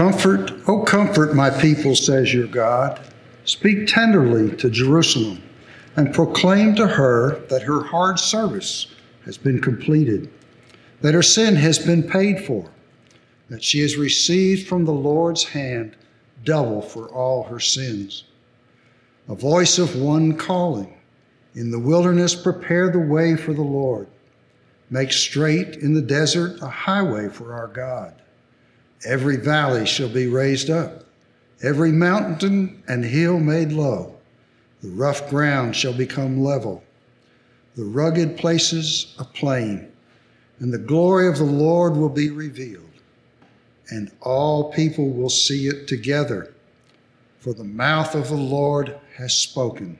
Comfort, oh, comfort my people, says your God. Speak tenderly to Jerusalem and proclaim to her that her hard service has been completed, that her sin has been paid for, that she has received from the Lord's hand double for all her sins. A voice of one calling, In the wilderness, prepare the way for the Lord. Make straight in the desert a highway for our God. Every valley shall be raised up, every mountain and hill made low. The rough ground shall become level, the rugged places a plain, and the glory of the Lord will be revealed, and all people will see it together. For the mouth of the Lord has spoken.